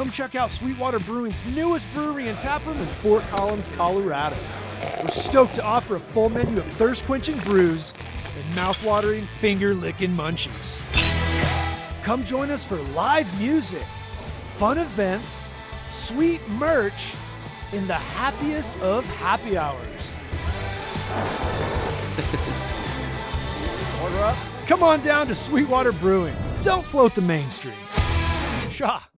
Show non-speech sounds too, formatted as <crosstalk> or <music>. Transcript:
Come check out SweetWater Brewing's newest brewery and taproom in Fort Collins, Colorado. We're stoked to offer a full menu of thirst quenching brews and mouth-watering, finger-licking munchies. Come join us for live music, fun events, sweet merch, in the happiest of happy hours. Order <laughs> up. Come on down to SweetWater Brewing. Don't float the mainstream. Shaw.